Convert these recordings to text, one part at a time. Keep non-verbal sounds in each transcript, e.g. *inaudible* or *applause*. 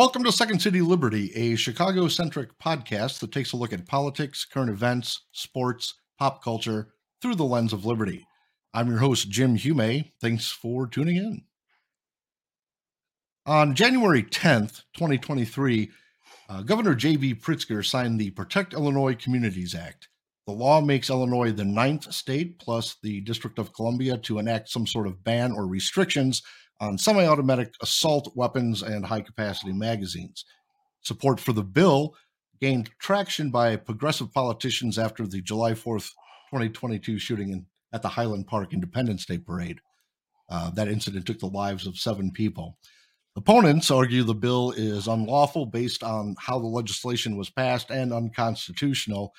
Welcome to Second City Liberty, a Chicago centric podcast that takes a look at politics, current events, sports, pop culture through the lens of liberty. I'm your host, Jim Hume. Thanks for tuning in. On January 10th, 2023, uh, Governor J.B. Pritzker signed the Protect Illinois Communities Act. The law makes Illinois the ninth state, plus the District of Columbia, to enact some sort of ban or restrictions on semi automatic assault weapons and high capacity magazines. Support for the bill gained traction by progressive politicians after the July 4th, 2022 shooting in, at the Highland Park Independence Day Parade. Uh, that incident took the lives of seven people. Opponents argue the bill is unlawful based on how the legislation was passed and unconstitutional.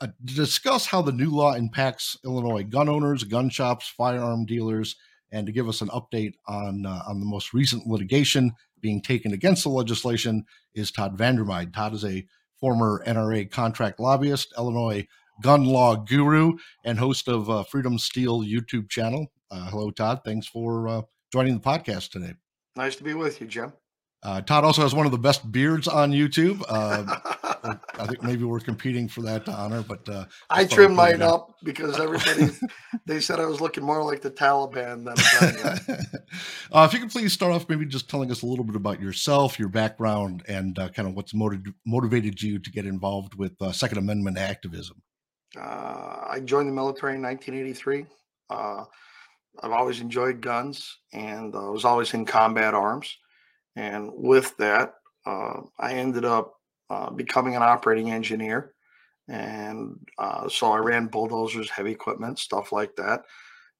Uh, to discuss how the new law impacts Illinois gun owners, gun shops, firearm dealers, and to give us an update on uh, on the most recent litigation being taken against the legislation is Todd Vandermyde. Todd is a former NRA contract lobbyist, Illinois gun law guru, and host of uh, Freedom Steel YouTube channel. Uh, hello, Todd. Thanks for uh, joining the podcast today. Nice to be with you, Jim. Uh, Todd also has one of the best beards on YouTube. *laughs* Uh, I think maybe we're competing for that honor, but uh, I trimmed mine up because everybody *laughs* they said I was looking more like the Taliban than. *laughs* uh, if you could please start off, maybe just telling us a little bit about yourself, your background, and uh, kind of what's motiv- motivated you to get involved with uh, Second Amendment activism. Uh, I joined the military in 1983. I've always enjoyed guns, and I was always in combat arms. And with that, uh, I ended up uh, becoming an operating engineer. And uh, so I ran bulldozers, heavy equipment, stuff like that.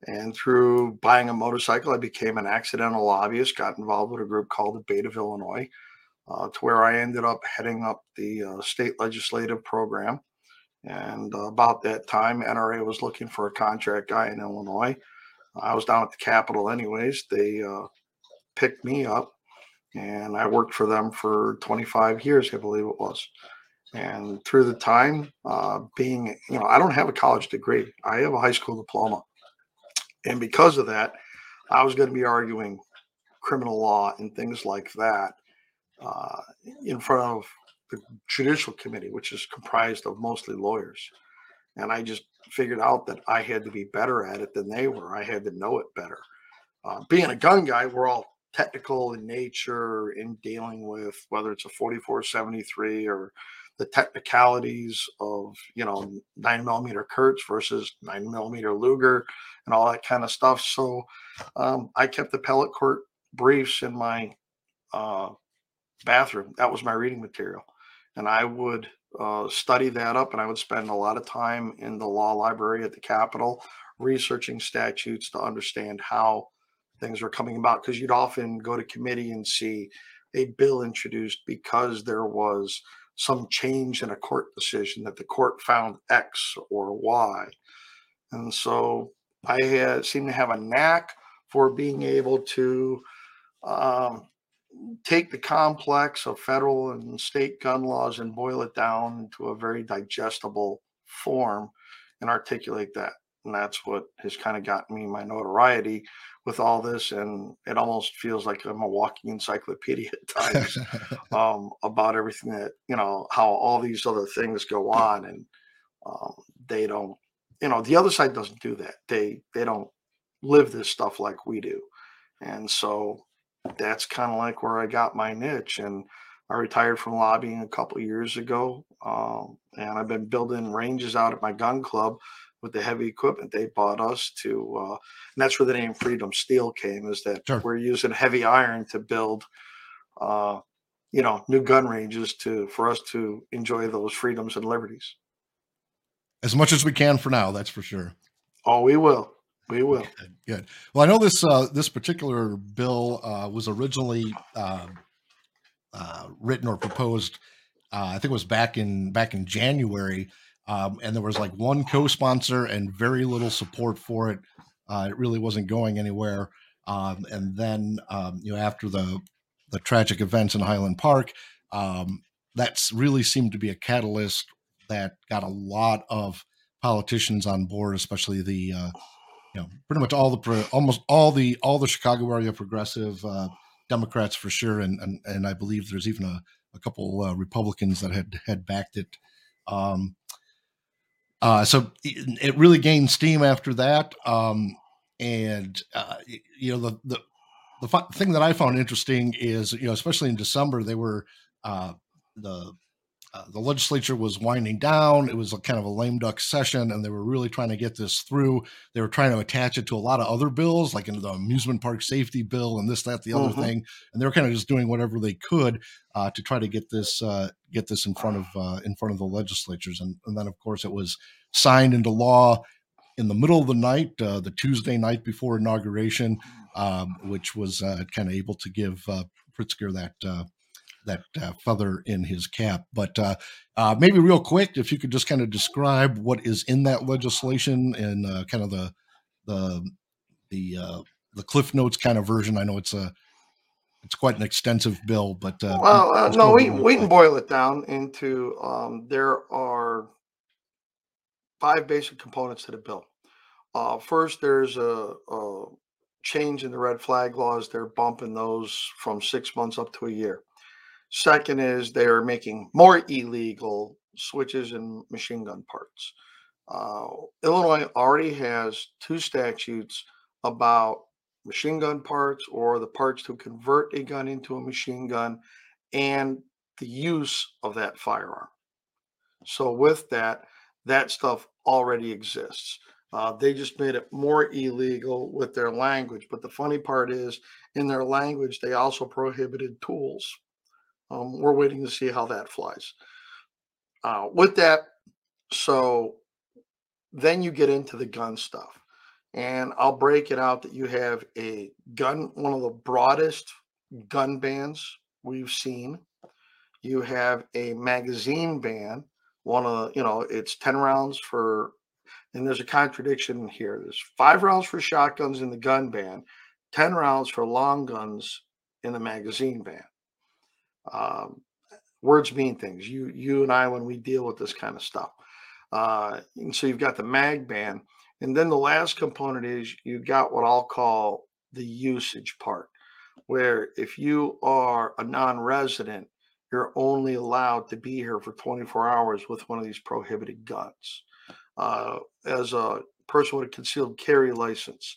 And through buying a motorcycle, I became an accidental lobbyist, got involved with a group called ABATE of Illinois, uh, to where I ended up heading up the uh, state legislative program. And uh, about that time, NRA was looking for a contract guy in Illinois. I was down at the Capitol, anyways. They picked me up and I worked for them for 25 years, I believe it was. And through the time, uh, being, you know, I don't have a college degree, I have a high school diploma. And because of that, I was going to be arguing criminal law and things like that uh, in front of the judicial committee, which is comprised of mostly lawyers. And I just figured out that I had to be better at it than they were. I had to know it better. Uh, being a gun guy, we're all technical in nature in dealing with whether it's a 4473 or the technicalities of you know nine millimeter Kurz versus nine millimeter Luger and all that kind of stuff. So um, I kept the appellate court briefs in my uh, bathroom. That was my reading material, and I would uh, study that up, and I would spend a lot of time in the law library at the Capitol researching statutes to understand how things were coming about because you'd often go to committee and see a bill introduced because there was some change in a court decision that the court found X or Y. And so I had, seem to have a knack for being able to um, take the complex of federal and state gun laws and boil it down into a very digestible form and articulate that. And that's what has kind of gotten me my notoriety with all this, and it almost feels like I'm a walking encyclopedia *laughs* at times *laughs* um, about everything that you know how all these other things go on, and um, they don't. You know, the other side doesn't do that. They they don't live this stuff like we do, and so that's kind of like where I got my niche. And I retired from lobbying a couple years ago, um, and I've been building ranges out at my gun club with the heavy equipment they bought us to uh, and that's where the name freedom steel came is that sure. we're using heavy iron to build uh, you know new gun ranges to for us to enjoy those freedoms and liberties as much as we can for now that's for sure oh we will we will good, good. well i know this uh, this particular bill uh, was originally uh, uh, written or proposed i think it was back in back in january um, and there was like one co-sponsor and very little support for it. Uh, it really wasn't going anywhere. Um, and then um, you know after the the tragic events in Highland Park, um, that's really seemed to be a catalyst that got a lot of politicians on board, especially the uh, you know pretty much all the almost all the all the Chicago area progressive uh, Democrats for sure, and and, and I believe there's even a, a couple uh, Republicans that had had backed it. Um, uh, so it, really gained steam after that, um, and uh, you know the the the thing that I found interesting is you know especially in December they were uh, the uh, the legislature was winding down. It was a kind of a lame duck session, and they were really trying to get this through. They were trying to attach it to a lot of other bills, like in the amusement park safety bill and this, that, the other mm-hmm. thing. And they were kind of just doing whatever they could uh, to try to get this uh, get this in front of uh, in front of the legislatures. And, and, then, of course, it was signed into law in the middle of the night, uh, the Tuesday night before inauguration, um, which was uh, kind of able to give Pritzker that that uh, feather in his cap. But uh, uh, maybe real quick, if you could just kind of describe what is in that legislation and uh, kind of the the the uh, the Cliff Notes kind of version. I know it's a it's quite an extensive bill, but uh, well, no, we we can boil it down into um, there are five basic components to the bill. first, there's a, a change in the red flag laws. They're bumping those from six months up to a year. Second is they're making more illegal switches and machine gun parts. Uh, Illinois already has two statutes about machine gun parts or the parts to convert a gun into a machine gun and the use of that firearm. So, with that, that stuff already exists. Uh, they just made it more illegal with their language. But the funny part is, in their language, they also prohibited tools. Um, we're waiting to see how that flies. Uh, with that, so then you get into the gun stuff. And I'll break it out that you have a gun, one of the broadest gun bans we've seen. You have a magazine ban, one of you know, it's 10 rounds for, and there's a contradiction here. There's five rounds for shotguns in the gun ban, 10 rounds for long guns in the magazine ban. Um, words mean things. You you and I when we deal with this kind of stuff. Uh, and so you've got the mag ban, and then the last component is you've got what I'll call the usage part, where if you are a non-resident, you're only allowed to be here for 24 hours with one of these prohibited guns. Uh, as a person with a concealed carry license,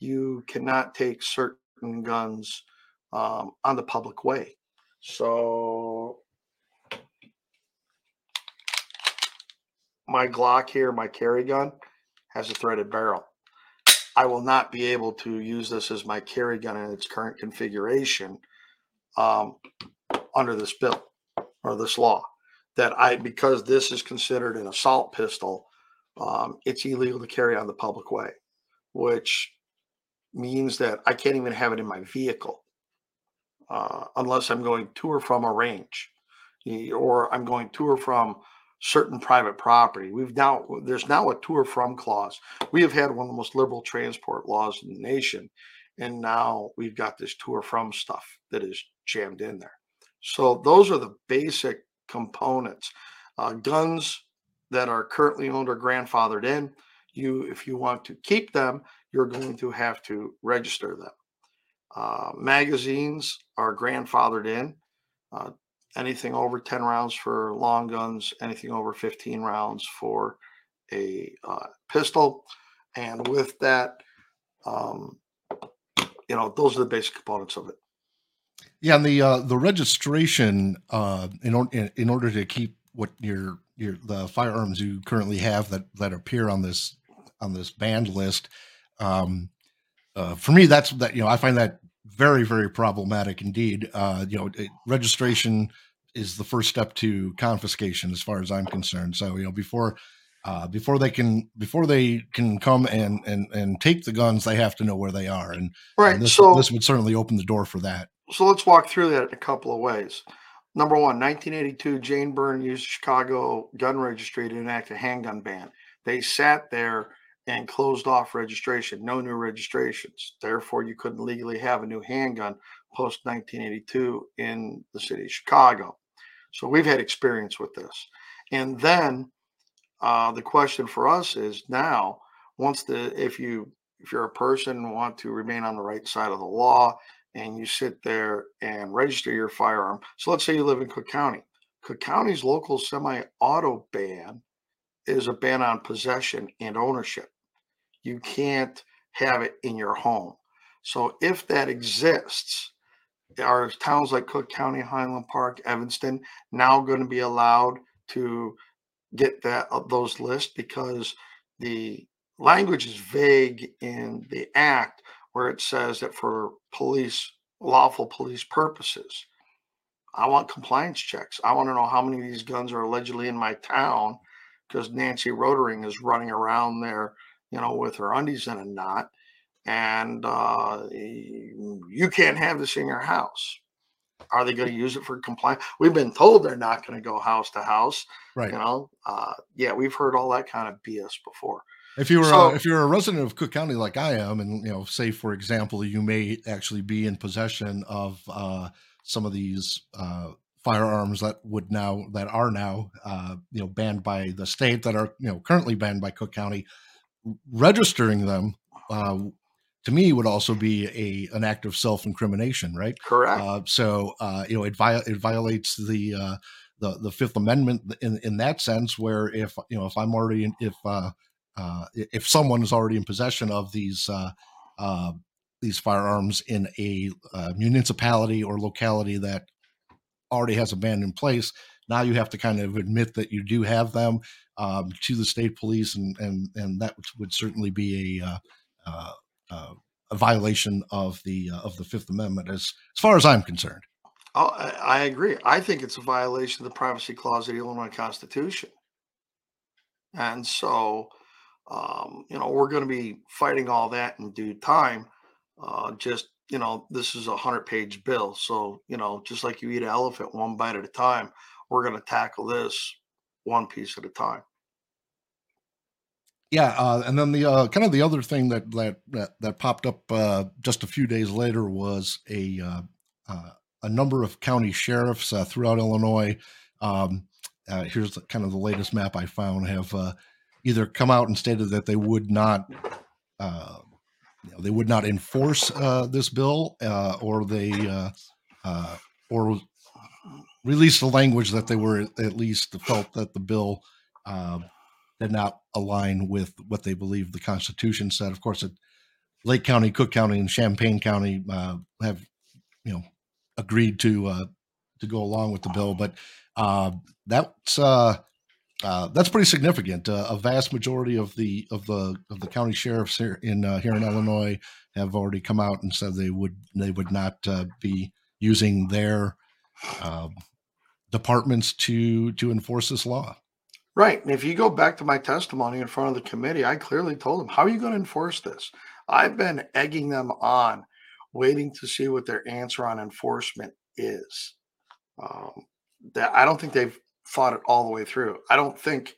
you cannot take certain guns um, on the public way. So my Glock here, my carry gun, has a threaded barrel. I will not be able to use this as my carry gun in its current configuration um, under this bill or this law. That I, because this is considered an assault pistol, um, it's illegal to carry on the public way, which means that I can't even have it in my vehicle uh, unless I'm going to or from a range or I'm going to or from certain private property. We've now, there's now a to or from clause. We have had one of the most liberal transport laws in the nation. And now we've got this to or from stuff that is jammed in there. So those are the basic components. Uh, guns that are currently owned or grandfathered in, you, if you want to keep them, you're going to have to register them. Uh, magazines are grandfathered in. Uh, anything over 10 rounds for long guns, anything over 15 rounds for a uh, pistol. And with that, um, you know, those are the basic components of it. Yeah, and the uh, the registration uh, in, or- in order to keep what your your the firearms you currently have that that appear on this on this banned list. Um, uh, for me, that's that you know I find that very very problematic indeed. Uh, you know, it, registration is the first step to confiscation, as far as I'm concerned. So you know, before uh, before they can before they can come and and and take the guns, they have to know where they are, and right. And this, so this would certainly open the door for that. So let's walk through that in a couple of ways. Number one, 1982, Jane Byrne used Chicago gun registry to enact a handgun ban. They sat there and closed off registration, no new registrations. Therefore, you couldn't legally have a new handgun post 1982 in the city of Chicago. So we've had experience with this. And then uh, the question for us is now, once the if you if you're a person and want to remain on the right side of the law and you sit there and register your firearm. So let's say you live in Cook County. Cook County's local semi-auto ban is a ban on possession and ownership. You can't have it in your home. So if that exists, are towns like Cook County, Highland Park, Evanston now going to be allowed to get that uh, those lists because the language is vague in the act where it says that for police lawful police purposes. I want compliance checks. I want to know how many of these guns are allegedly in my town because Nancy Rotering is running around there, you know, with her undies in a knot and uh, you can't have this in your house. Are they going to use it for compliance? We've been told they're not going to go house to house. Right. You know, uh, yeah, we've heard all that kind of BS before. If you were so, if you're a resident of Cook County like I am, and you know, say for example, you may actually be in possession of uh, some of these uh, firearms that would now that are now uh, you know banned by the state that are you know currently banned by Cook County, registering them uh, to me would also be a an act of self incrimination, right? Correct. Uh, so uh, you know it, vi- it violates the uh, the the Fifth Amendment in in that sense, where if you know if I'm already in, if uh, uh, if someone is already in possession of these uh, uh, these firearms in a uh, municipality or locality that already has a ban in place, now you have to kind of admit that you do have them um, to the state police, and and and that would certainly be a uh, uh, uh, a violation of the uh, of the Fifth Amendment, as as far as I'm concerned. Oh, I agree. I think it's a violation of the privacy clause of the Illinois Constitution, and so um, you know we're going to be fighting all that in due time. Uh, just you know, this is a hundred page bill, so you know, just like you eat an elephant one bite at a time, we're going to tackle this one piece at a time yeah, uh, and then the uh, kind of the other thing that that that, popped up uh, just a few days later was a uh, uh, a number of county sheriffs uh, throughout Illinois. Um, here's the, kind of the latest map I found have either come out and stated that they would not. You know, they would not enforce this bill, or they or release the language that they were at least felt that the bill did not align with what they believe the Constitution said. Of course, Lake County, Cook County, and Champaign County uh, have, you know, agreed to uh, to go along with the bill, but uh, that's uh, uh, that's pretty significant. Uh, a vast majority of the of the of the county sheriffs here in here in Illinois have already come out and said they would they would not be using their um, departments to to enforce this law. Right. And if you go back to my testimony in front of the committee, I clearly told them, how are you going to enforce this? I've been egging them on, waiting to see what their answer on enforcement is. Um, that I don't think they've thought it all the way through. I don't think,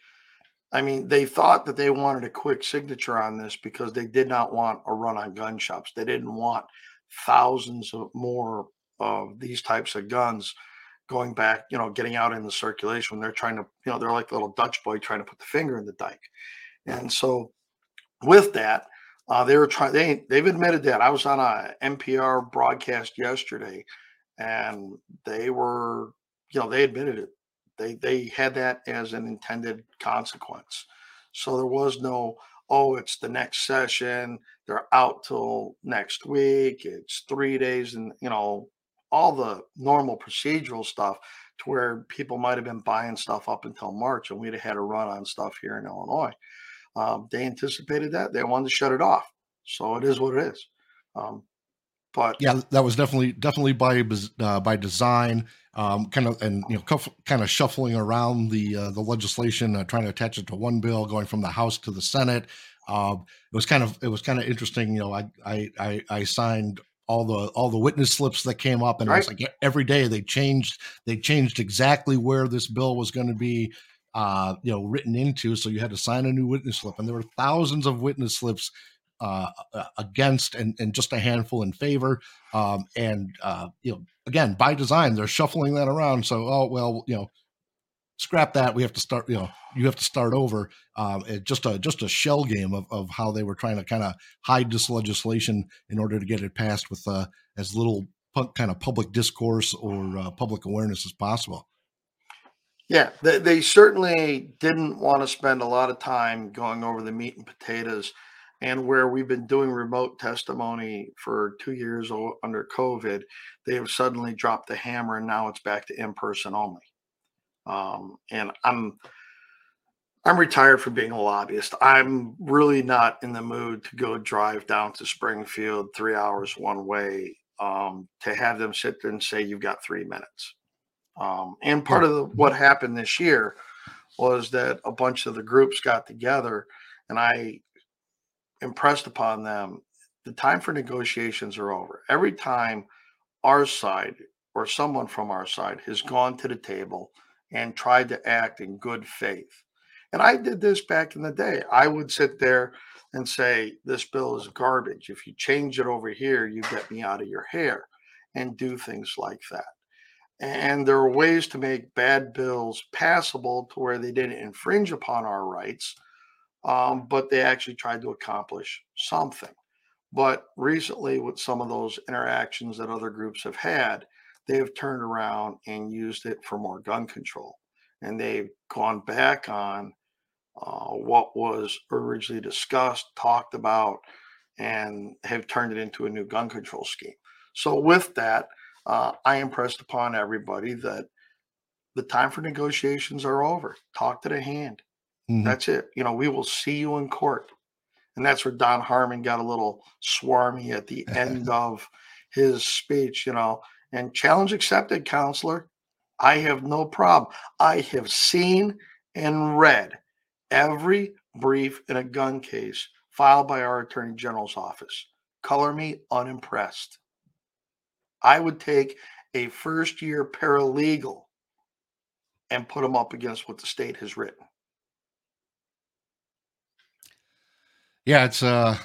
I mean, they thought that they wanted a quick signature on this because they did not want a run on gun shops. They didn't want thousands of more of these types of guns going back, you know, getting out in the circulation they're trying to, you know, they're like the little Dutch boy trying to put the finger in the dike. And so with that, uh, they were trying, they, they've admitted that. I was on a NPR broadcast yesterday and they were, you know, they admitted it. They, they had that as an intended consequence. So there was no, oh, it's the next session. They're out till next week. It's three days and, you know, all the normal procedural stuff to where people might have been buying stuff up until March and we'd have had a run on stuff here in Illinois. Um, they anticipated that. They wanted to shut it off. So it is what it is. Um, but yeah, that was definitely definitely by uh, by design, um, kind of and you know cuff, kind of shuffling around the uh, the legislation, uh, trying to attach it to one bill, going from the House to the Senate. Uh, it was kind of it was kind of interesting. You know, I I I, I signed all the all the witness slips that came up and right. it was like every day they changed they changed exactly where this bill was going to be uh you know written into so you had to sign a new witness slip and there were thousands of witness slips uh, uh against and, and just a handful in favor um and uh you know again by design they're shuffling that around so oh well you know scrap that. We have to start. You know, you have to start over. Um, it just a just a shell game of, of how they were trying to kind of hide this legislation in order to get it passed with uh, as little kind of public discourse or uh, public awareness as possible. Yeah, they, they certainly didn't want to spend a lot of time going over the meat and potatoes. And where we've been doing remote testimony for two years under COVID, they have suddenly dropped the hammer and now it's back to in person only. Um, and I'm I'm retired from being a lobbyist. I'm really not in the mood to go drive down to Springfield three hours one way um, to have them sit there and say you've got three minutes. Um, and part of the, what happened this year was that a bunch of the groups got together, and I impressed upon them the time for negotiations are over. Every time our side or someone from our side has gone to the table and tried to act in good faith. And I did this back in the day. I would sit there and say, This bill is garbage. If you change it over here, you get me out of your hair, and do things like that. And there are ways to make bad bills passable to where they didn't infringe upon our rights, um, but they actually tried to accomplish something. But recently, with some of those interactions that other groups have had, they have turned around and used it for more gun control. And they've gone back on uh, what was originally discussed, talked about, and have turned it into a new gun control scheme. So, with that, uh, I impressed upon everybody that the time for negotiations are over. Talk to the hand. Mm-hmm. That's it. You know, we will see you in court. And that's where Don Harmon got a little swarmy at the *laughs* end of his speech, you know, and challenge accepted, counselor. I have no problem. I have seen and read every brief in a gun case filed by our attorney general's office. Color me unimpressed. I would take a first year paralegal and put them up against what the state has written. Yeah, it's uh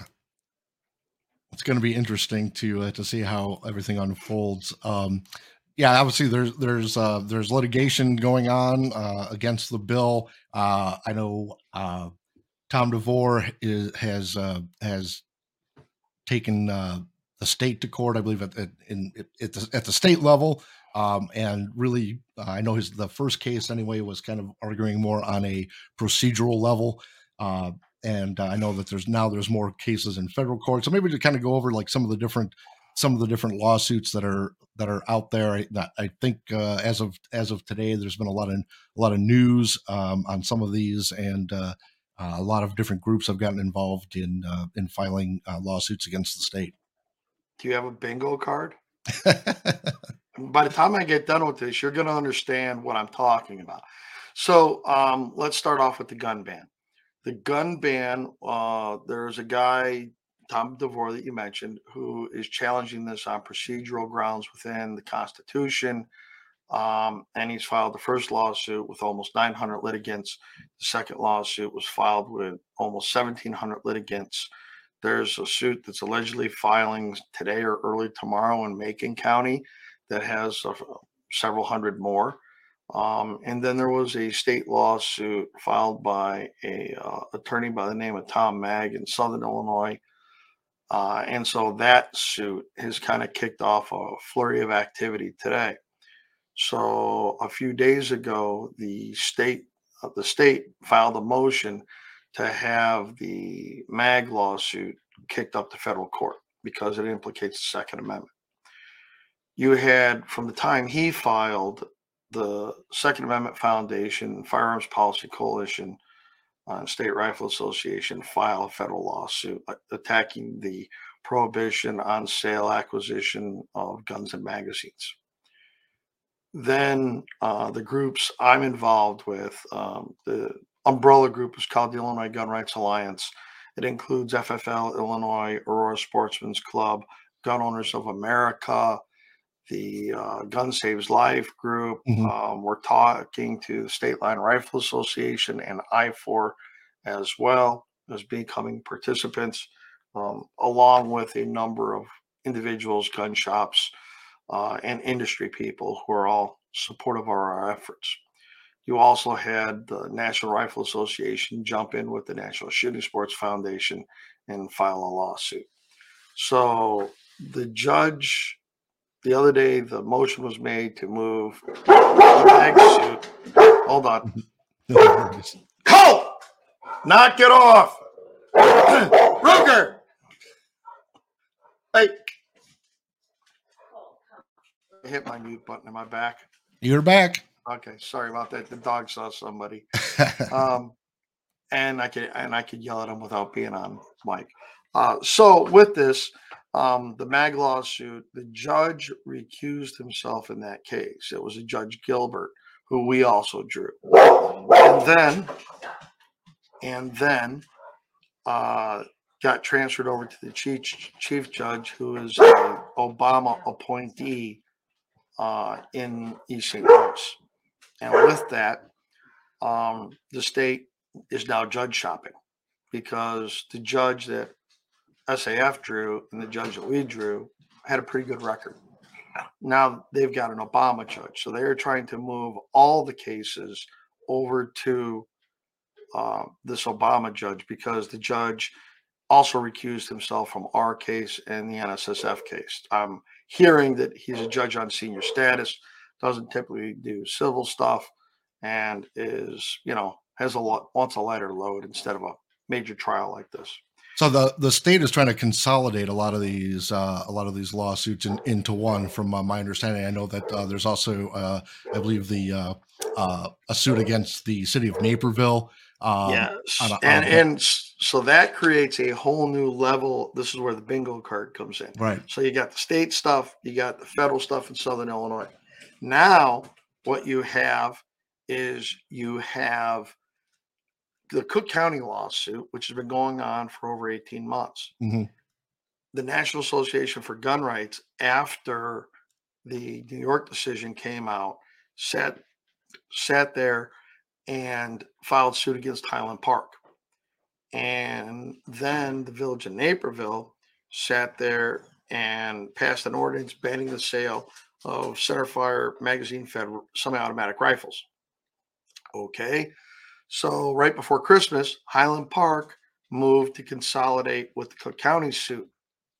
it's going to be interesting to uh, to see how everything unfolds. Um yeah, obviously there's there's uh there's litigation going on uh against the bill. Uh I know uh Tom DeVore is has uh has taken uh the state to court, I believe, at, at, in, at, the, at the state level. Um, and really, uh, I know his the first case anyway was kind of arguing more on a procedural level. Uh, and uh, I know that there's now there's more cases in federal court. So maybe to kind of go over like some of the different some of the different lawsuits that are that are out there. I, I think uh, as of as of today, there's been a lot of a lot of news um, on some of these, and uh, uh a lot of different groups have gotten involved in uh, in filing uh, lawsuits against the state. Do you have a bingo card? *laughs* By the time I get done with this, you're going to understand what I'm talking about. So um, let's start off with the gun ban. The gun ban, uh, there's a guy, Tom DeVore, that you mentioned, who is challenging this on procedural grounds within the Constitution. Um, and he's filed the first lawsuit with almost 900 litigants. The second lawsuit was filed with almost 1,700 litigants. There's a suit that's allegedly filing today or early tomorrow in Macon County that has uh, several hundred more. Um, and then there was a state lawsuit filed by a uh, attorney by the name of Tom Maag in Southern Illinois. Uh, and so that suit has kind of kicked off a flurry of activity today. So a few days ago, the state uh, the state filed a motion to have the Maag lawsuit kicked up to federal court because it implicates the Second Amendment. You had, from the time he filed, the Second Amendment Foundation, Firearms Policy Coalition, uh, State Rifle Association file a federal lawsuit attacking the prohibition on sale acquisition of guns and magazines. Then uh, the groups I'm involved with, um, the umbrella group is called the Illinois Gun Rights Alliance. It includes FFL Illinois, Aurora Sportsman's Club, Gun Owners of America, the uh, Guns Save Life group. Mm-hmm. Um, we're talking to the State Line Rifle Association and I4 as well as becoming participants, um, along with a number of individuals, gun shops, uh, and industry people who are all supportive of our efforts. you also had the National Rifle Association jump in with the National Shooting Sports Foundation and file a lawsuit. So the judge, the other day, the motion was made to move the Maag suit. Hold on. Cole! Knock it off! *clears throat* Ruger! Hey. I hit my mute button in my back. You're back. Okay, sorry about that. The dog saw somebody. *laughs* Um, and I could and I could yell at him without being on mic. Uh, so with this, um, the Maag lawsuit, the judge recused himself in that case. It was a Judge Gilbert who we also drew, and then and then uh, got transferred over to the chief chief judge, who is an Obama appointee uh, in East St. Louis. And with that, um, the state is now judge shopping because the judge that SAF drew and the judge that we drew had a pretty good record. Now they've got an Obama judge, so they're trying to move all the cases over to uh, this Obama judge because the judge also recused himself from our case and the NSSF case. I'm hearing that he's a judge on senior status, doesn't typically do civil stuff, and is you know has a lot wants a lighter load instead of a major trial like this. So the the state is trying to consolidate a lot of these uh, a lot of these lawsuits in, into one. From uh, my understanding, I know that uh, there's also uh, I believe the uh, uh, a suit against the city of Naperville. Um, yes, on a, and on and so that creates a whole new level. This is where the bingo card comes in. Right. So you got the state stuff, you got the federal stuff in Southern Illinois. Now, what you have is you have the Cook County lawsuit, which has been going on for over 18 months. Mm-hmm. The National Association for Gun Rights, after the New York decision came out, sat sat there and filed suit against Highland Park. And then the village of Naperville sat there and passed an ordinance banning the sale of centerfire magazine fed semi-automatic rifles. Okay. So right before Christmas, Highland Park moved to consolidate with the Cook County suit.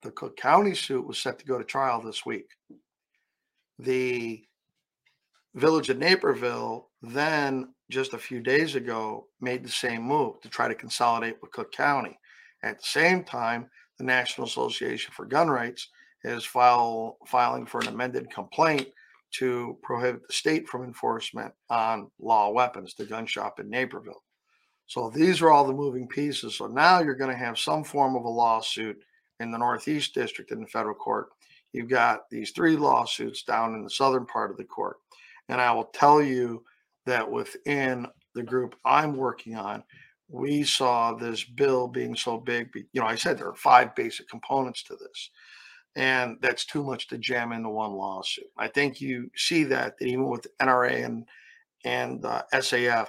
The Cook County suit was set to go to trial this week. The village of Naperville then just a few days ago made the same move to try to consolidate with Cook County. At the same time, the National Association for Gun Rights is file, filing for an amended complaint to prohibit the state from enforcement on law weapons, the gun shop in Naperville. So these are all the moving pieces. So now you're going to have some form of a lawsuit in the Northeast District in the federal court. You've got these three lawsuits down in the southern part of the court. And I will tell you that within the group I'm working on, we saw this bill being so big. You know, I said there are five basic components to this, and that's too much to jam into one lawsuit. I think you see that, that even with NRA and and uh, SAF,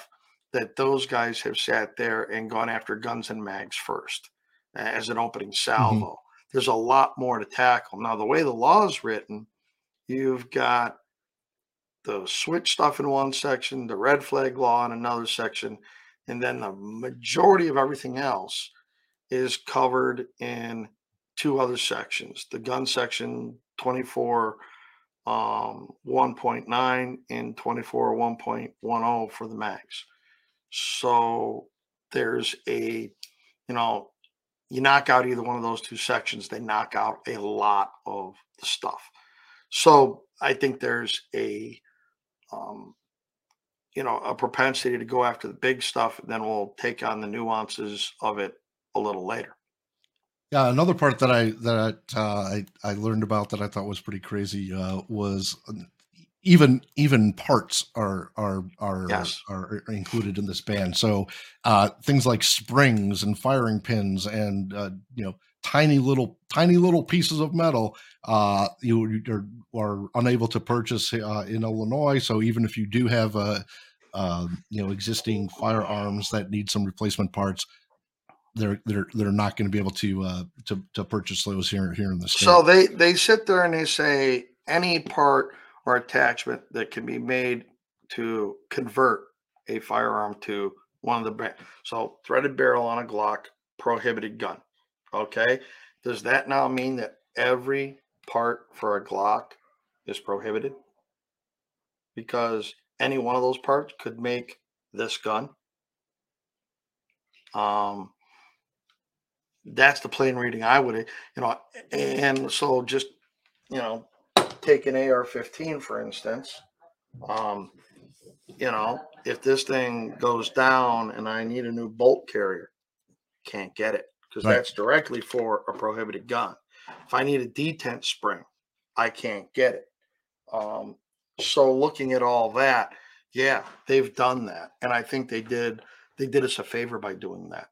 that those guys have sat there and gone after guns and mags first as an opening mm-hmm. salvo. Mm-hmm. There's a lot more to tackle. Now, the way the law is written, you've got the switch stuff in one section, the red flag law in another section, and then the majority of everything else is covered in two other sections the gun section 24 um, 1.9 and 24 1.10 for the mags. So there's a, you know, you knock out either one of those two sections, they knock out a lot of the stuff. So I think there's a um, you know, a propensity to go after the big stuff, then we'll take on the nuances of it a little later. Yeah, another part that I that uh, I I learned about that I thought was pretty crazy uh, was um, even even parts are are are yes. are included in this ban. So uh, things like springs and firing pins and uh, you know tiny little tiny little pieces of metal uh, you are, are, unable to purchase uh, in Illinois. So even if you do have a uh, you know existing firearms that need some replacement parts, they're they're they're not going to be able to uh, to to purchase those here here in the state. So they they sit there and they say any part or attachment that can be made to convert a firearm to one of the so threaded barrel on a Glock prohibited gun. Okay, does that now mean that every part for a Glock is prohibited? Because any one of those parts could make this gun. Um, that's the plain reading I would, you know, and so just, you know, take an AR-15 for instance. Um, you know, if this thing goes down and I need a new bolt carrier, can't get it because Right. that's directly for a prohibited gun. If I need a detent spring, I can't get it. Um, so looking at all that, yeah, they've done that, and I think they did. They did us a favor by doing that.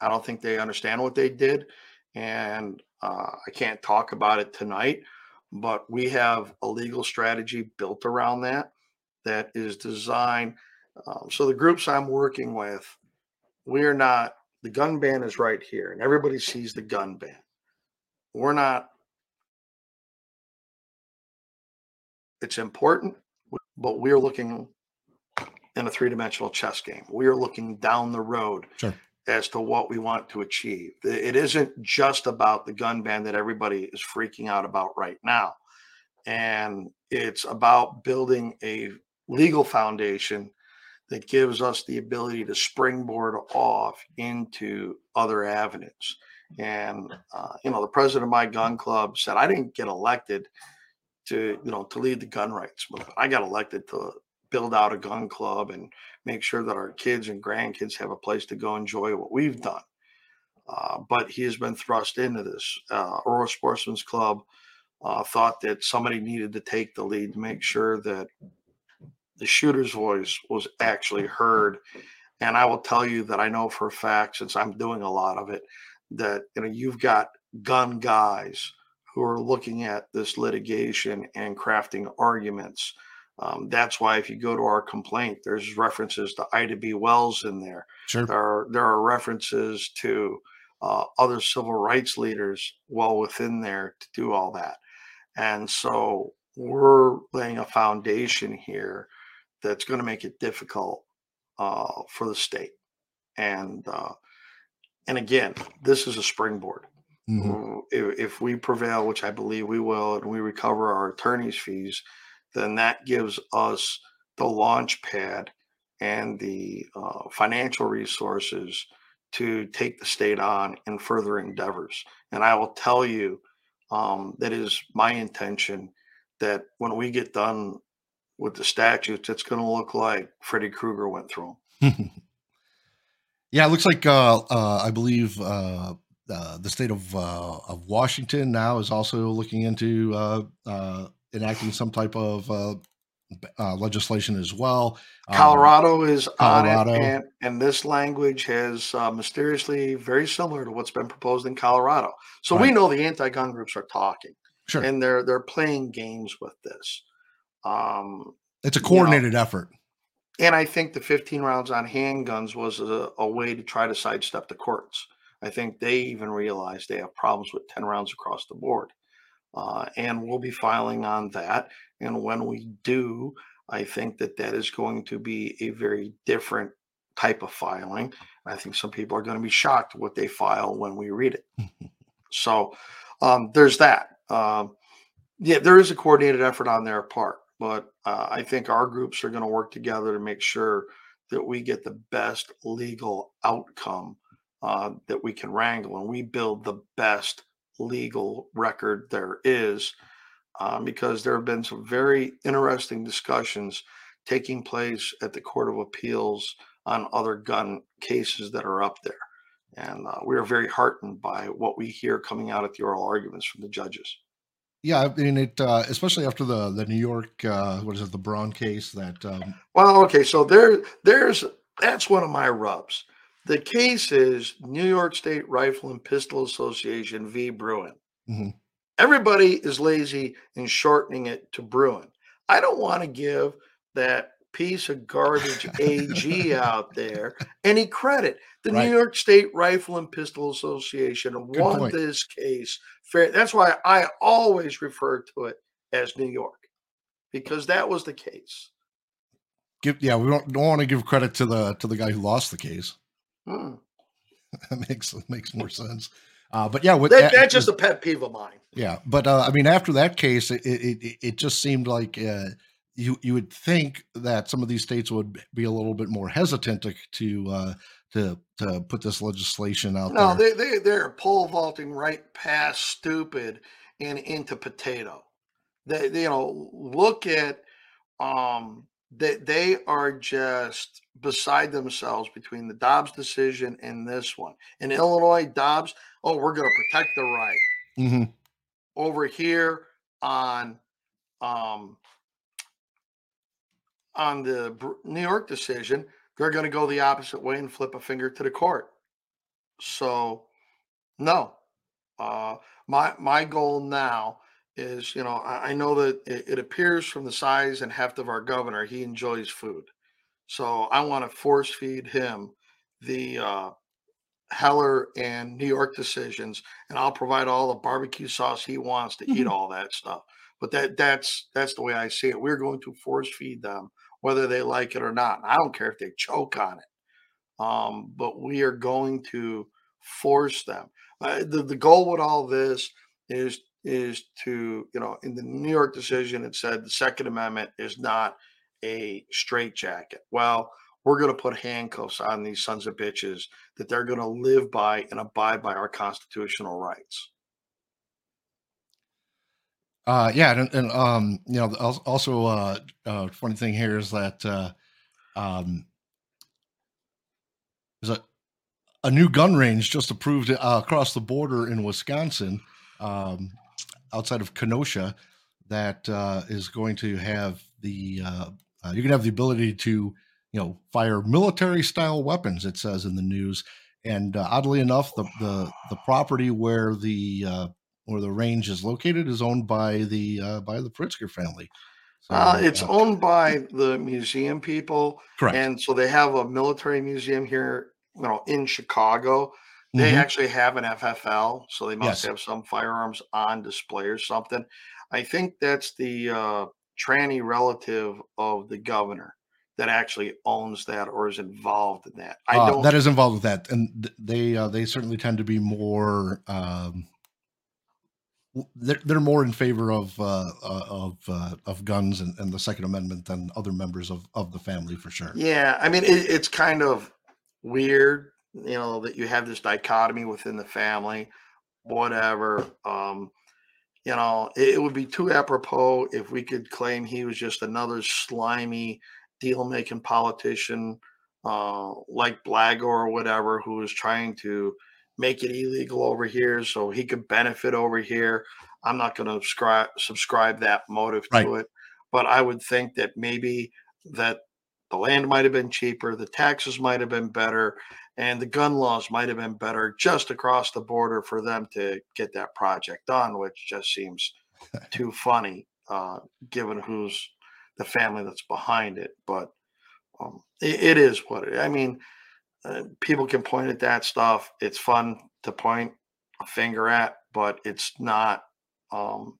I don't think they understand what they did, and uh, I can't talk about it tonight. But we have a legal strategy built around that that is designed. Um, so the groups I'm working with, we're not. The gun ban is right here, and everybody sees the gun ban. We're not. It's important, but we're looking in a three-dimensional chess game. We are looking down the road Sure. As to what we want to achieve. It isn't just about the gun ban that everybody is freaking out about right now. And it's about building a legal foundation that gives us the ability to springboard off into other avenues. And uh, you know, the president of my gun club said I didn't get elected to you know to lead the gun rights movement. I got elected to build out a gun club and make sure that our kids and grandkids have a place to go enjoy what we've done. Uh, but he has been thrust into this. Uh, Aurora Sportsman's Club uh, thought that somebody needed to take the lead to make sure that the shooter's voice was actually heard. And I will tell you that I know for a fact, since I'm doing a lot of it, that you know you've got gun guys who are looking at this litigation and crafting arguments. Um, that's why if you go to our complaint, there's references to Ida B. Wells in there. Sure. There are there are references to uh, other civil rights leaders well within there to do all that, and so we're laying a foundation here that's going to make it difficult uh, for the state, and uh, and again, this is a springboard. Mhm. If, if we prevail, which I believe we will, and we recover our attorney's fees, then that gives us the launch pad and the uh, financial resources to take the state on in further endeavors. And I will tell you um, that is my intention that when we get done with the statutes, it's going to look like Freddy Krueger went through 'em. *laughs* yeah, it looks like uh, uh, I believe uh, uh, the state of uh, of Washington now is also looking into uh, enacting some type of uh, uh, legislation as well. Um, Colorado is Colorado. on it, and, and this language has uh, mysteriously very similar to what's been proposed in Colorado. So we know the anti-gun groups are talking, sure, and they're they're playing games with this. Um, it's a you know, coordinated effort. and I think the 15 rounds on handguns was a, a way to try to sidestep the courts. I think they even realized they have problems with 10 rounds across the board. Uh, and we'll be filing on that. And when we do, I think that that is going to be a very different type of filing. I think some people are going to be shocked what they file when we read it. *laughs* So um, there's that. Um, yeah, there is a coordinated effort on their part, but uh, I think our groups are going to work together to make sure that we get the best legal outcome uh, that we can wrangle and we build the best legal record there is. Um, because there have been some very interesting discussions taking place at the Court of Appeals on other gun cases that are up there. And uh, we are very heartened by what we hear coming out at the oral arguments from the judges. Yeah, I mean it, uh, especially after the the New York uh, what is it, the Bruen case that um, Well, okay, so there, there's that's one of my rubs. The case is New York State Rifle and Pistol Association v. Bruen. Mhm. Everybody is lazy in shortening it to Bruen. I don't want to give that piece of garbage AG *laughs* out there any credit. The Right. New York State Rifle and Pistol Association Good won point. this case. Fair. That's why I always refer to it as New York, because that was the case. give yeah we don't don't want to give credit to the to the guy who lost the case. Hmm. *laughs* that makes makes more sense. Uh, but yeah, with That, that's just a pet peeve of mine. yeah. But uh, I mean, after that case, it it, it, just seemed like uh, you you would think that some of these states would be a little bit more hesitant to to uh, to to put this legislation out No, there. they they they're pole vaulting right past stupid and into potato. They, they you know look at um they they are just beside themselves between the Dobbs decision and this one. In Illinois, Dobbs, oh, we're going to protect the right. hmm Over here on um on the New York decision, they're going to go the opposite way and flip a finger to the court. So, no, uh, my my goal now is, you know, I, I know that it, it appears from the size and heft of our governor, he enjoys food. So I want to force feed him the uh, Heller and New York decisions, and I'll provide all the barbecue sauce he wants to eat Mhm. all that stuff. But that that's that's the way I see it. We're going to force feed them whether they like it or not. I don't care if they choke on it, um, but we are going to force them. Uh, the the goal with all this is is to you know in the New York decision it said the Second Amendment is not a straitjacket. Well, we're going to put handcuffs on these sons of bitches that they're going to live by and abide by our constitutional rights. Uh, yeah, and, and um, you know, also, uh, uh, funny thing here is that uh, um, there's a a new gun range just approved uh, across the border in Wisconsin, um, outside of Kenosha, that uh, is going to have the uh, uh, you can have the ability to you know fire military style weapons. It says in the news, and uh, oddly enough, the the the property where the uh, where the range is located is owned by the uh, by the Pritzker family. So, Uh, it's uh, owned by the museum people, correct. and so they have a military museum here, you know, in Chicago. They Mhm. actually have an FFL, so they must Yes. have some firearms on display or something. I think that's the uh, tranny relative of the governor that actually owns that or is involved in that. I Uh, don't. that is involved with that, and th- they uh, they certainly tend to be more. Um, they're they're more in favor of uh, uh, of uh, of guns and, and the Second Amendment than other members of, of the family for sure. Yeah, I mean, it, it's kind of weird, you know, that you have this dichotomy within the family, whatever. Um, you know, it, it would be too apropos if we could claim he was just another slimy deal making politician uh, like Blago or whatever who was trying to make it illegal over here so he could benefit over here. I'm not going to subscribe subscribe that motive to it, but I would think that maybe that the land might have been cheaper, the taxes might have been better, and the gun laws might have been better just across the border for them to get that project done, which just seems *laughs* too funny, uh, given who's the family that's behind it. But um, it, it is what it. I mean, uh, people can point at that stuff. It's fun to point a finger at, but it's not. Um,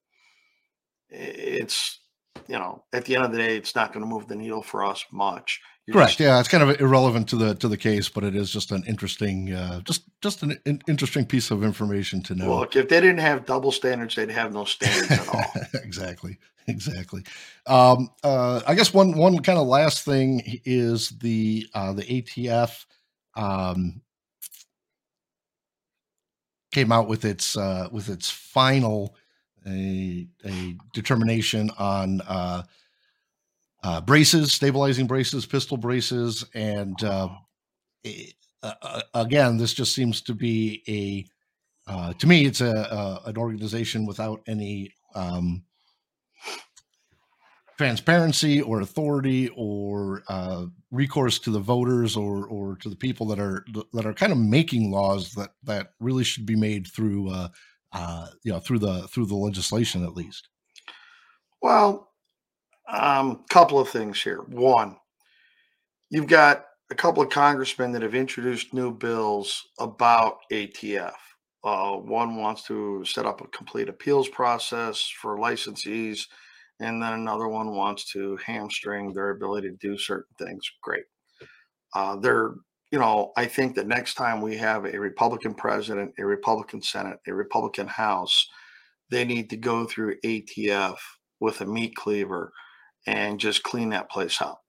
it's you know, at the end of the day, it's not going to move the needle for us much. You're Correct. Yeah, it's kind of irrelevant to the to the case, but it is just an interesting, uh, just just an in- interesting piece of information to know. Look, if they didn't have double standards, they'd have no standards at all. *laughs* exactly exactly um uh i guess one one kind of last thing is the uh the atf um came out with its uh with its final a a determination on uh uh braces stabilizing braces pistol braces and uh, it- uh, again this just seems to be a uh, to me it's a, a an organization without any um, transparency or authority or uh, recourse to the voters or or to the people that are that are kind of making laws that that really should be made through uh, uh, you know through the through the legislation at least. Well, um, couple of things here. One, you've got a couple of congressmen that have introduced new bills about ATF. Uh, one wants to set up a complete appeals process for licensees and then another one wants to hamstring their ability to do certain things. Great. Uh, they're, you know, I think that next time we have a Republican president, a Republican Senate, a Republican House, they need to go through ATF with a meat cleaver and just clean that place up.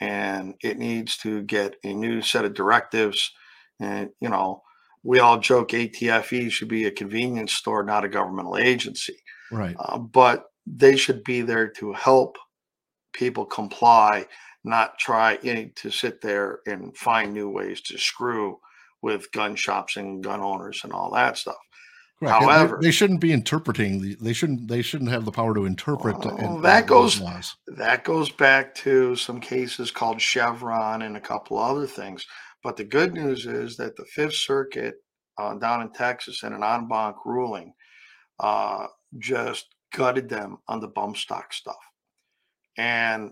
And it needs to get a new set of directives. And, you know, we all joke ATFE should be a convenience store, not a governmental agency. Right. Uh, but they should be there to help people comply, not try you know, to sit there and find new ways to screw with gun shops and gun owners and all that stuff. Correct. However, they, they shouldn't be interpreting. The, they shouldn't. They shouldn't have the power to interpret. Well, and- that and goes- laws. that goes back to some cases called Chevron and a couple other things. But the good news is that the Fifth Circuit uh, down in Texas in an en banc ruling uh, just gutted them on the bump stock stuff. And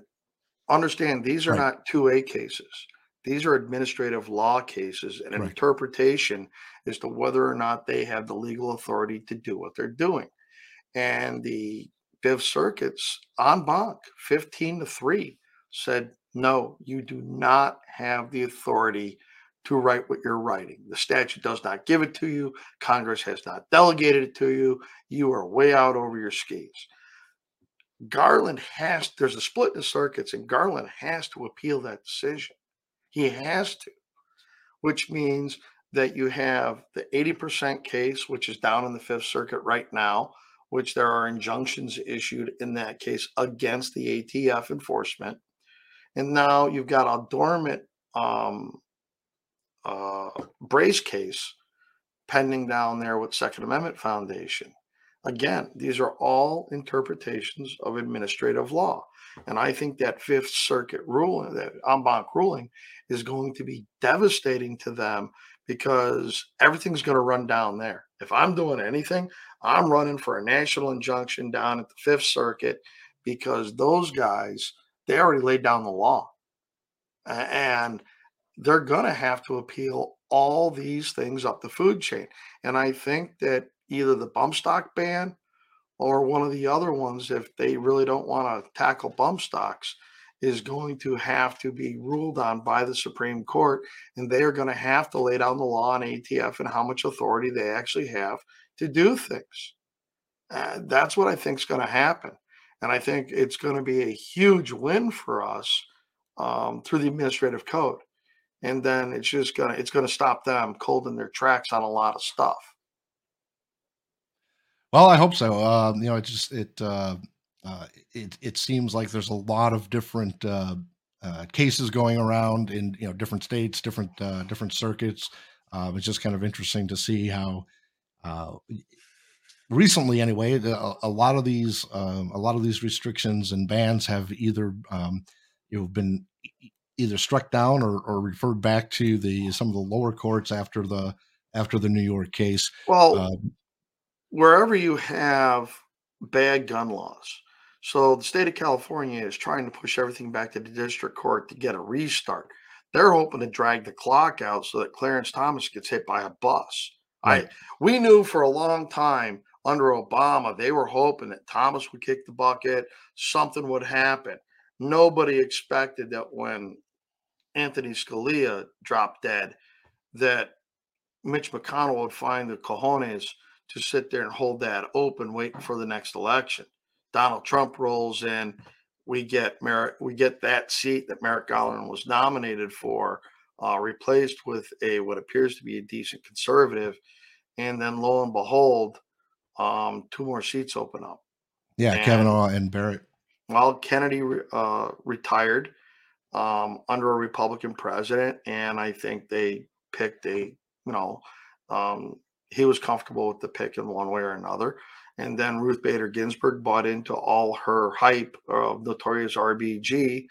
understand these are Right. not 2A cases. These are administrative law cases and an Right. interpretation as to whether or not they have the legal authority to do what they're doing. And the Fifth Circuit's en banc, 15 to 3, said, no, you do not have the authority to write what you're writing. The statute does not give it to you. Congress has not delegated it to you. You are way out over your skis. Garland has, there's a split in the circuits, and Garland has to appeal that decision. He has to, which means that you have the 80% case, which is down in the Fifth Circuit right now, which there are injunctions issued in that case against the ATF enforcement. And now you've got a dormant um, uh, Brace case pending down there with Second Amendment Foundation. Again, these are all interpretations of administrative law. And I think that Fifth Circuit ruling, that en banc ruling, is going to be devastating to them because everything's going to run down there. If I'm doing anything, I'm running for a national injunction down at the Fifth Circuit because those guys, they already laid down the law. And they're going to have to appeal all these things up the food chain. And I think that either the bump stock ban or one of the other ones, if they really don't want to tackle bump stocks, is going to have to be ruled on by the Supreme Court. And they are going to have to lay down the law on ATF and how much authority they actually have to do things. Uh, that's what I think is going to happen. And I think it's going to be a huge win for us um, through the administrative code. And then it's just gonna it's gonna stop them cold in their tracks on a lot of stuff. Well, I hope so. Uh, you know, it just it uh, uh, it it seems like there's a lot of different uh, uh, cases going around in you know different states, different uh, different circuits. Um, it's just kind of interesting to see how uh, recently, anyway, the- a, lot of these um, a lot of these restrictions and bans have either um, you know been either struck down or, or referred back to the some of the lower courts after the after the New York case. Well, Uh, wherever you have bad gun laws. So the state of California is trying to push everything back to the district court to get a restart. They're hoping to drag the clock out so that Clarence Thomas gets hit by a bus. Right. I we knew for a long time under Obama they were hoping that Thomas would kick the bucket, something would happen. Nobody expected that when Anthony Scalia dropped dead, that Mitch McConnell would find the cojones to sit there and hold that open, waiting for the next election. Donald Trump rolls in, we get Merrick, we get that seat that Merrick Garland was nominated for, uh, replaced with a what appears to be a decent conservative, and then lo and behold, um, two more seats open up. yeah, and- Kavanaugh and Barrett. Well, Kennedy uh, retired um, under a Republican president, and I think they picked a, you know, um, he was comfortable with the pick in one way or another. And then Ruth Bader Ginsburg bought into all her hype of notorious RBG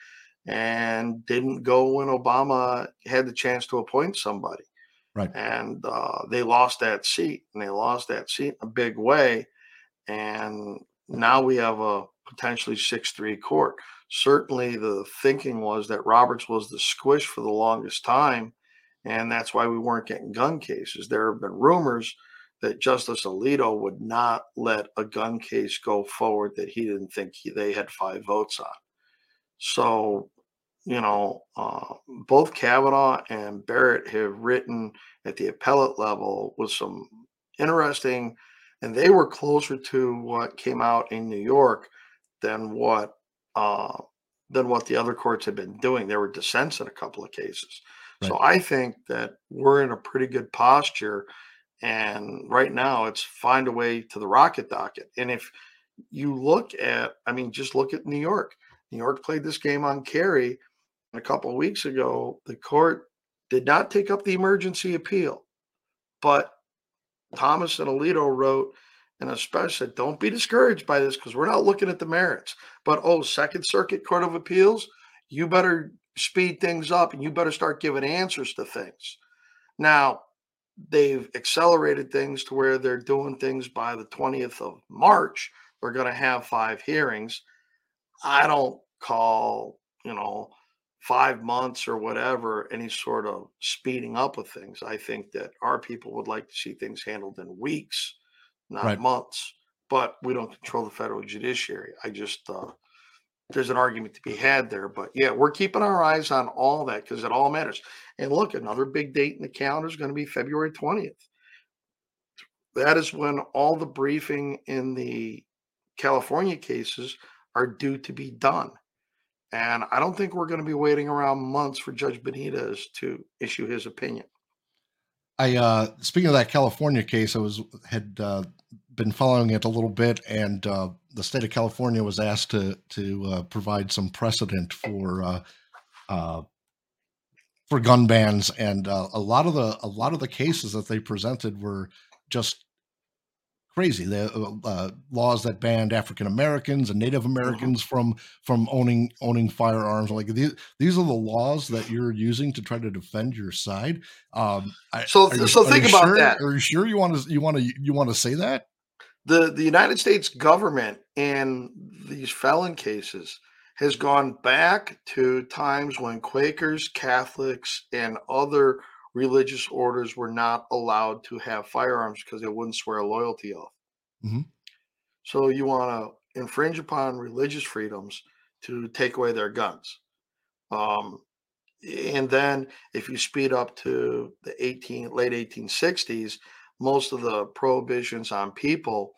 and didn't go when Obama had the chance to appoint somebody. Right. And uh, they lost that seat, and they lost that seat in a big way. And now we have a potentially 6 3 court. Certainly, the thinking was that Roberts was the squish for the longest time. And that's why we weren't getting gun cases. There have been rumors that Justice Alito would not let a gun case go forward that he didn't think he, they had five votes on. So, you know, uh, both Kavanaugh and Barrett have written at the appellate level with some interesting, and they were closer to what came out in New York than what uh, than what the other courts had been doing. There were dissents in a couple of cases. So I think that we're in a pretty good posture. And right now it's find a way to the rocket docket. And if you look at, I mean, just look at New York. New York played this game on Carey a couple of weeks ago. The court did not take up the emergency appeal, but Thomas and Alito wrote and especially said, don't be discouraged by this because we're not looking at the merits. But oh, Second Circuit Court of Appeals, you better speed things up and you better start giving answers to things. Now, they've accelerated things to where they're doing things by the 20th of March. We're going to have five hearings. I don't call, you know, five months or whatever any sort of speeding up of things. I think that our people would like to see things handled in weeks not right. months. But we don't control the federal judiciary. I just uh, there's an argument to be had there. But yeah, we're keeping our eyes on all that because it all matters. And look, another big date in the calendar is going to be February 20th. That is when all the briefing in the California cases are due to be done. And I don't think we're going to be waiting around months for Judge Benitez to issue his opinion. I uh speaking of that California case, I was had uh, been following it a little bit, and uh, the state of California was asked to to uh, provide some precedent for uh, uh, for gun bans, and uh, a lot of the a lot of the cases that they presented were just crazy. The laws that banned African Americans and Native mm-hmm. Americans mm-hmm. from from owning owning firearms. Like these, these are the laws that you're using to try to defend your side. Um, so, you, so think about sure, that. Are you sure you want to you want to you want to say that? The the United States government in these felon cases has gone back to times when Quakers, Catholics, and other religious orders were not allowed to have firearms because they wouldn't swear a loyalty oath. Mm-hmm. So you want to infringe upon religious freedoms to take away their guns. Um, and then if you speed up to the 18 late 1860s, most of the prohibitions on people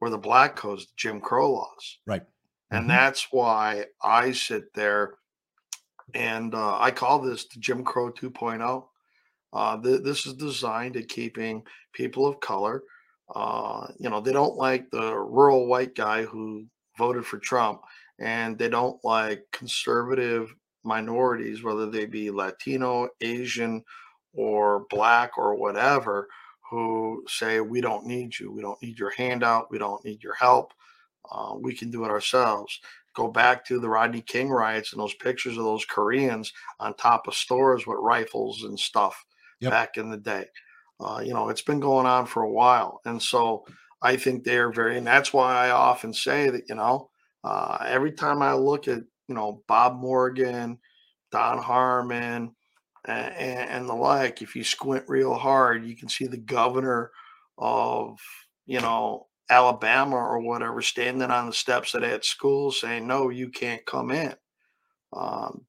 were the black codes, Jim Crow laws. Right. And mm-hmm. that's why I sit there and uh, I call this the Jim Crow 2.0. Uh, th- this is designed at keeping people of color. Uh, you know, they don't like the rural white guy who voted for Trump, and they don't like conservative minorities, whether they be Latino, Asian, or black or whatever, who say, We don't need you. We don't need your handout. We don't need your help. Uh, we can do it ourselves. Go back to the Rodney King riots and those pictures of those Koreans on top of stores with rifles and stuff yep. back in the day. Uh, you know, it's been going on for a while. And so I think they're very, and that's why I often say that, you know, uh, every time I look at, you know, Bob Morgan, Don Harmon, and, and the like, if you squint real hard, you can see the governor of, you know, Alabama or whatever standing on the steps of that school saying, no, you can't come in. Um,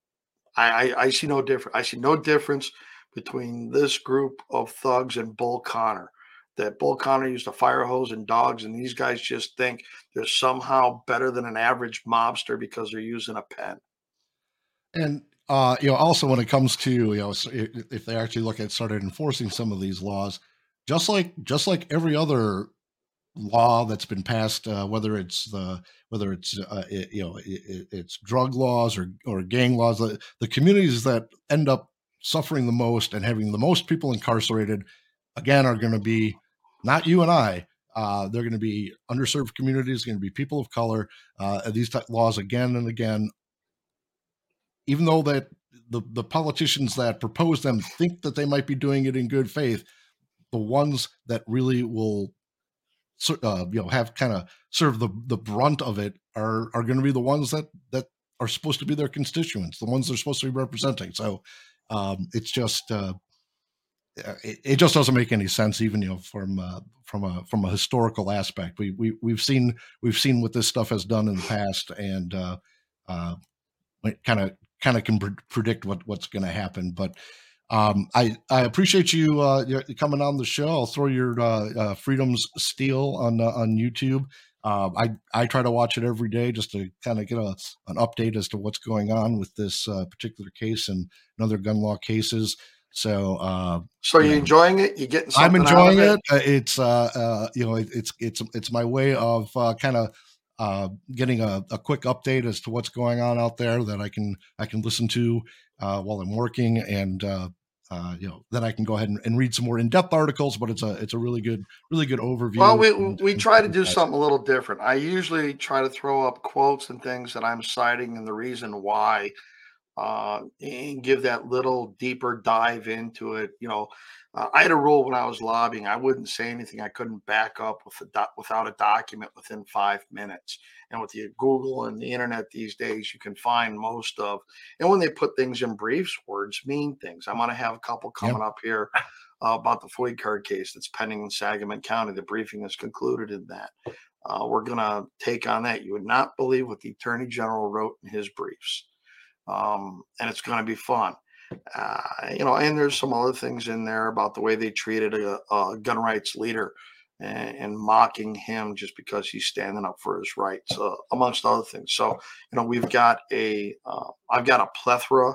I, I, I see no difference. I see no difference between this group of thugs and Bull Connor. That Bull Connor used a fire hose and dogs, and these guys just think they're somehow better than an average mobster because they're using a pen. And uh, you know, also when it comes to you know, if they actually look at started enforcing some of these laws, just like just like every other law that's been passed, uh, whether it's the whether it's uh, it, you know it, it's drug laws or or gang laws, the, the communities that end up suffering the most and having the most people incarcerated, again, are going to be not you and I. Uh, they're going to be underserved communities, going to be people of color. Uh, these laws again and again, even though that the, the politicians that propose them think that they might be doing it in good faith, the ones that really will uh, you know have kind of serve the the brunt of it are are going to be the ones that that are supposed to be their constituents, the ones they're supposed to be representing. So um, it's just uh, it, it, just doesn't make any sense, even you know from uh, from a from a historical aspect. We we we've seen we've seen what this stuff has done in the past, and uh, uh, kind of kind of can predict what what's going to happen. But um, I I appreciate you uh, coming on the show. I'll throw your uh, uh, Freedom's Steel on uh, on YouTube. Uh, I I try to watch it every day just to kind of get a, an update as to what's going on with this uh, particular case and other gun law cases. So, uh, so you enjoying it? You getting? I'm enjoying it. it. It's uh, uh, you know, it, it's it's it's my way of uh, kind of uh, getting a, a, quick update as to what's going on out there that I can I can listen to uh, while I'm working, and uh, uh, you know then I can go ahead and, and, read some more in depth articles. But it's a it's a really good really good overview. Well, we and, we try to do something a little different. I usually try to throw up quotes and things that I'm citing and the reason why. Uh, and give that little deeper dive into it. You know, uh, I had a rule when I was lobbying. I wouldn't say anything I couldn't back up with a without a document within five minutes. And with the Google and the internet these days, you can find most of. And when they put things in briefs, words mean things. I'm going to have a couple coming yep. up here uh, about the FOID card case that's pending in Sangamon County. The briefing is concluded in that. Uh, we're going to take on that. You would not believe what the Attorney General wrote in his briefs. Um, and it's going to be fun. Uh, you know, and there's some other things in there about the way they treated a, a gun rights leader and, and, mocking him just because he's standing up for his rights, uh, amongst other things. So, you know, we've got a, have uh, got a plethora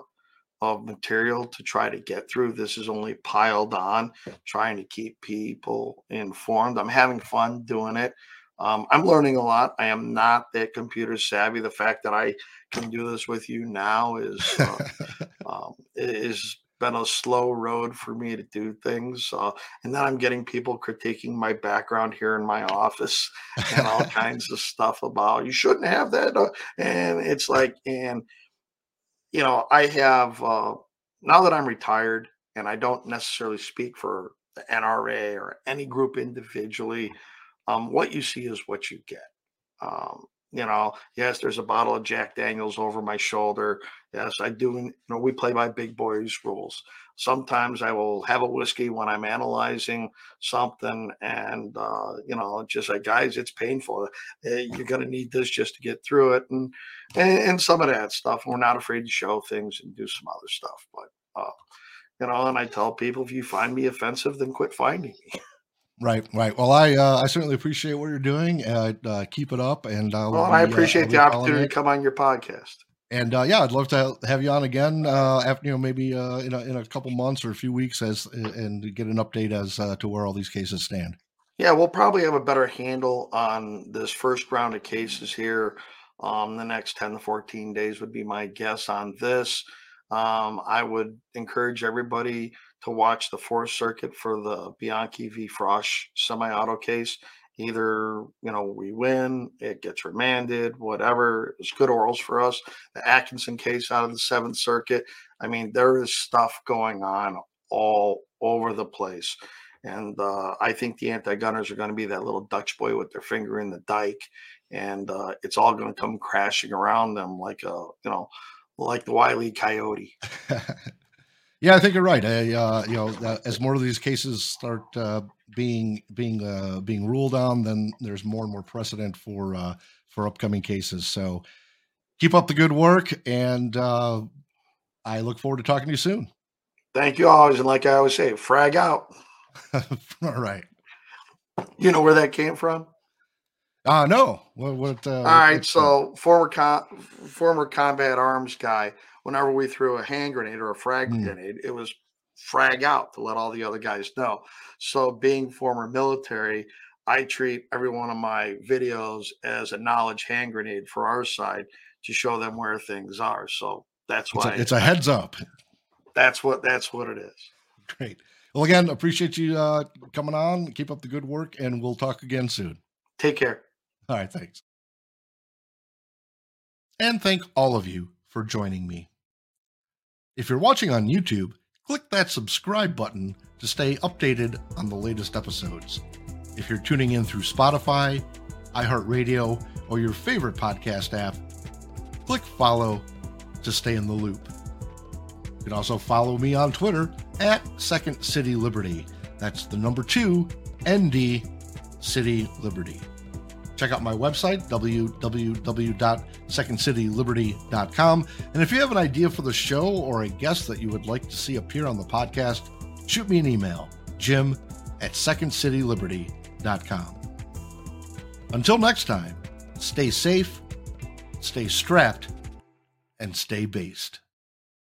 of material to try to get through. This is only piled on, trying to keep people informed. I'm having fun doing it. Um, I'm learning a lot. I am not that computer savvy. The fact that I can do this with you now is uh, *laughs* um, is been a slow road for me to do things. Uh, and then I'm getting people critiquing my background here in my office and all *laughs* kinds of stuff about you shouldn't have that. Uh, and it's like, and you know, I have uh, now that I'm retired and I don't necessarily speak for the NRA or any group individually um, what you see is what you get. Um, you know, yes, there's a bottle of Jack Daniels over my shoulder. Yes, I do. You know, we play by big boys rules. Sometimes I will have a whiskey when I'm analyzing something, and uh, you know, just like guys, it's painful. Eh, you're gonna need this just to get through it, and, and and, some of that stuff. We're not afraid to show things and do some other stuff, but uh, you know, and I tell people if you find me offensive, then quit finding me. Right, right. Well, I uh, I certainly appreciate what you're doing. Uh, uh, keep it up, and I'll well, be, I uh, appreciate the opportunity to come on your podcast. And uh, yeah, I'd love to have you on again uh, after you know maybe in a, in a couple months or a few weeks as and get an update as to where all these cases stand. Yeah, we'll probably have a better handle on this first round of cases here. Um, the next 10 to 14 days would be my guess on this. Um, I would encourage everybody to watch the Fourth Circuit for the Bianchi v. Frosh semi-auto case. Either you know we win, it gets remanded, whatever. It's good orals for us. The Atkinson case out of the Seventh Circuit. I mean, there is stuff going on all over the place. And uh, I think the anti-gunners are going to be that little Dutch boy with their finger in the dike, and uh, it's all going to come crashing around them like a you know, like the wily coyote. *laughs* Yeah, I think you're right. I, uh, you know, uh, as more of these cases start uh, being being uh, being ruled on, then there's more and more precedent for uh, for upcoming cases. So keep up the good work, and uh, I look forward to talking to you soon. Thank you always, and like I always say, frag out. *laughs* All right. You know where that came from? Uh no. What? what All right. So former com- former combat arms guy whenever we threw a hand grenade or a frag mm. grenade, it was frag out to let all the other guys know. So, being former military, I treat every one of my videos as a knowledge hand grenade for our side to show them where things are. So that's why it's a, it's a heads up. That's what that's what it is. Great. Well, again, appreciate you uh, coming on. Keep up the good work, and we'll talk again soon. Take care. All right, thanks. And thank all of you for joining me. If you're watching on YouTube, click that subscribe button to stay updated on the latest episodes. If you're tuning in through Spotify, iHeartRadio, or your favorite podcast app, click follow to stay in the loop. You can also follow me on Twitter at Second City Liberty. That's the number two, ND City Liberty. Check out my website, www.secondcityliberty.com. And if you have an idea for the show or a guest that you would like to see appear on the podcast, shoot me an email, jim at secondcityliberty.com. Until next time, stay safe, stay strapped, and stay based.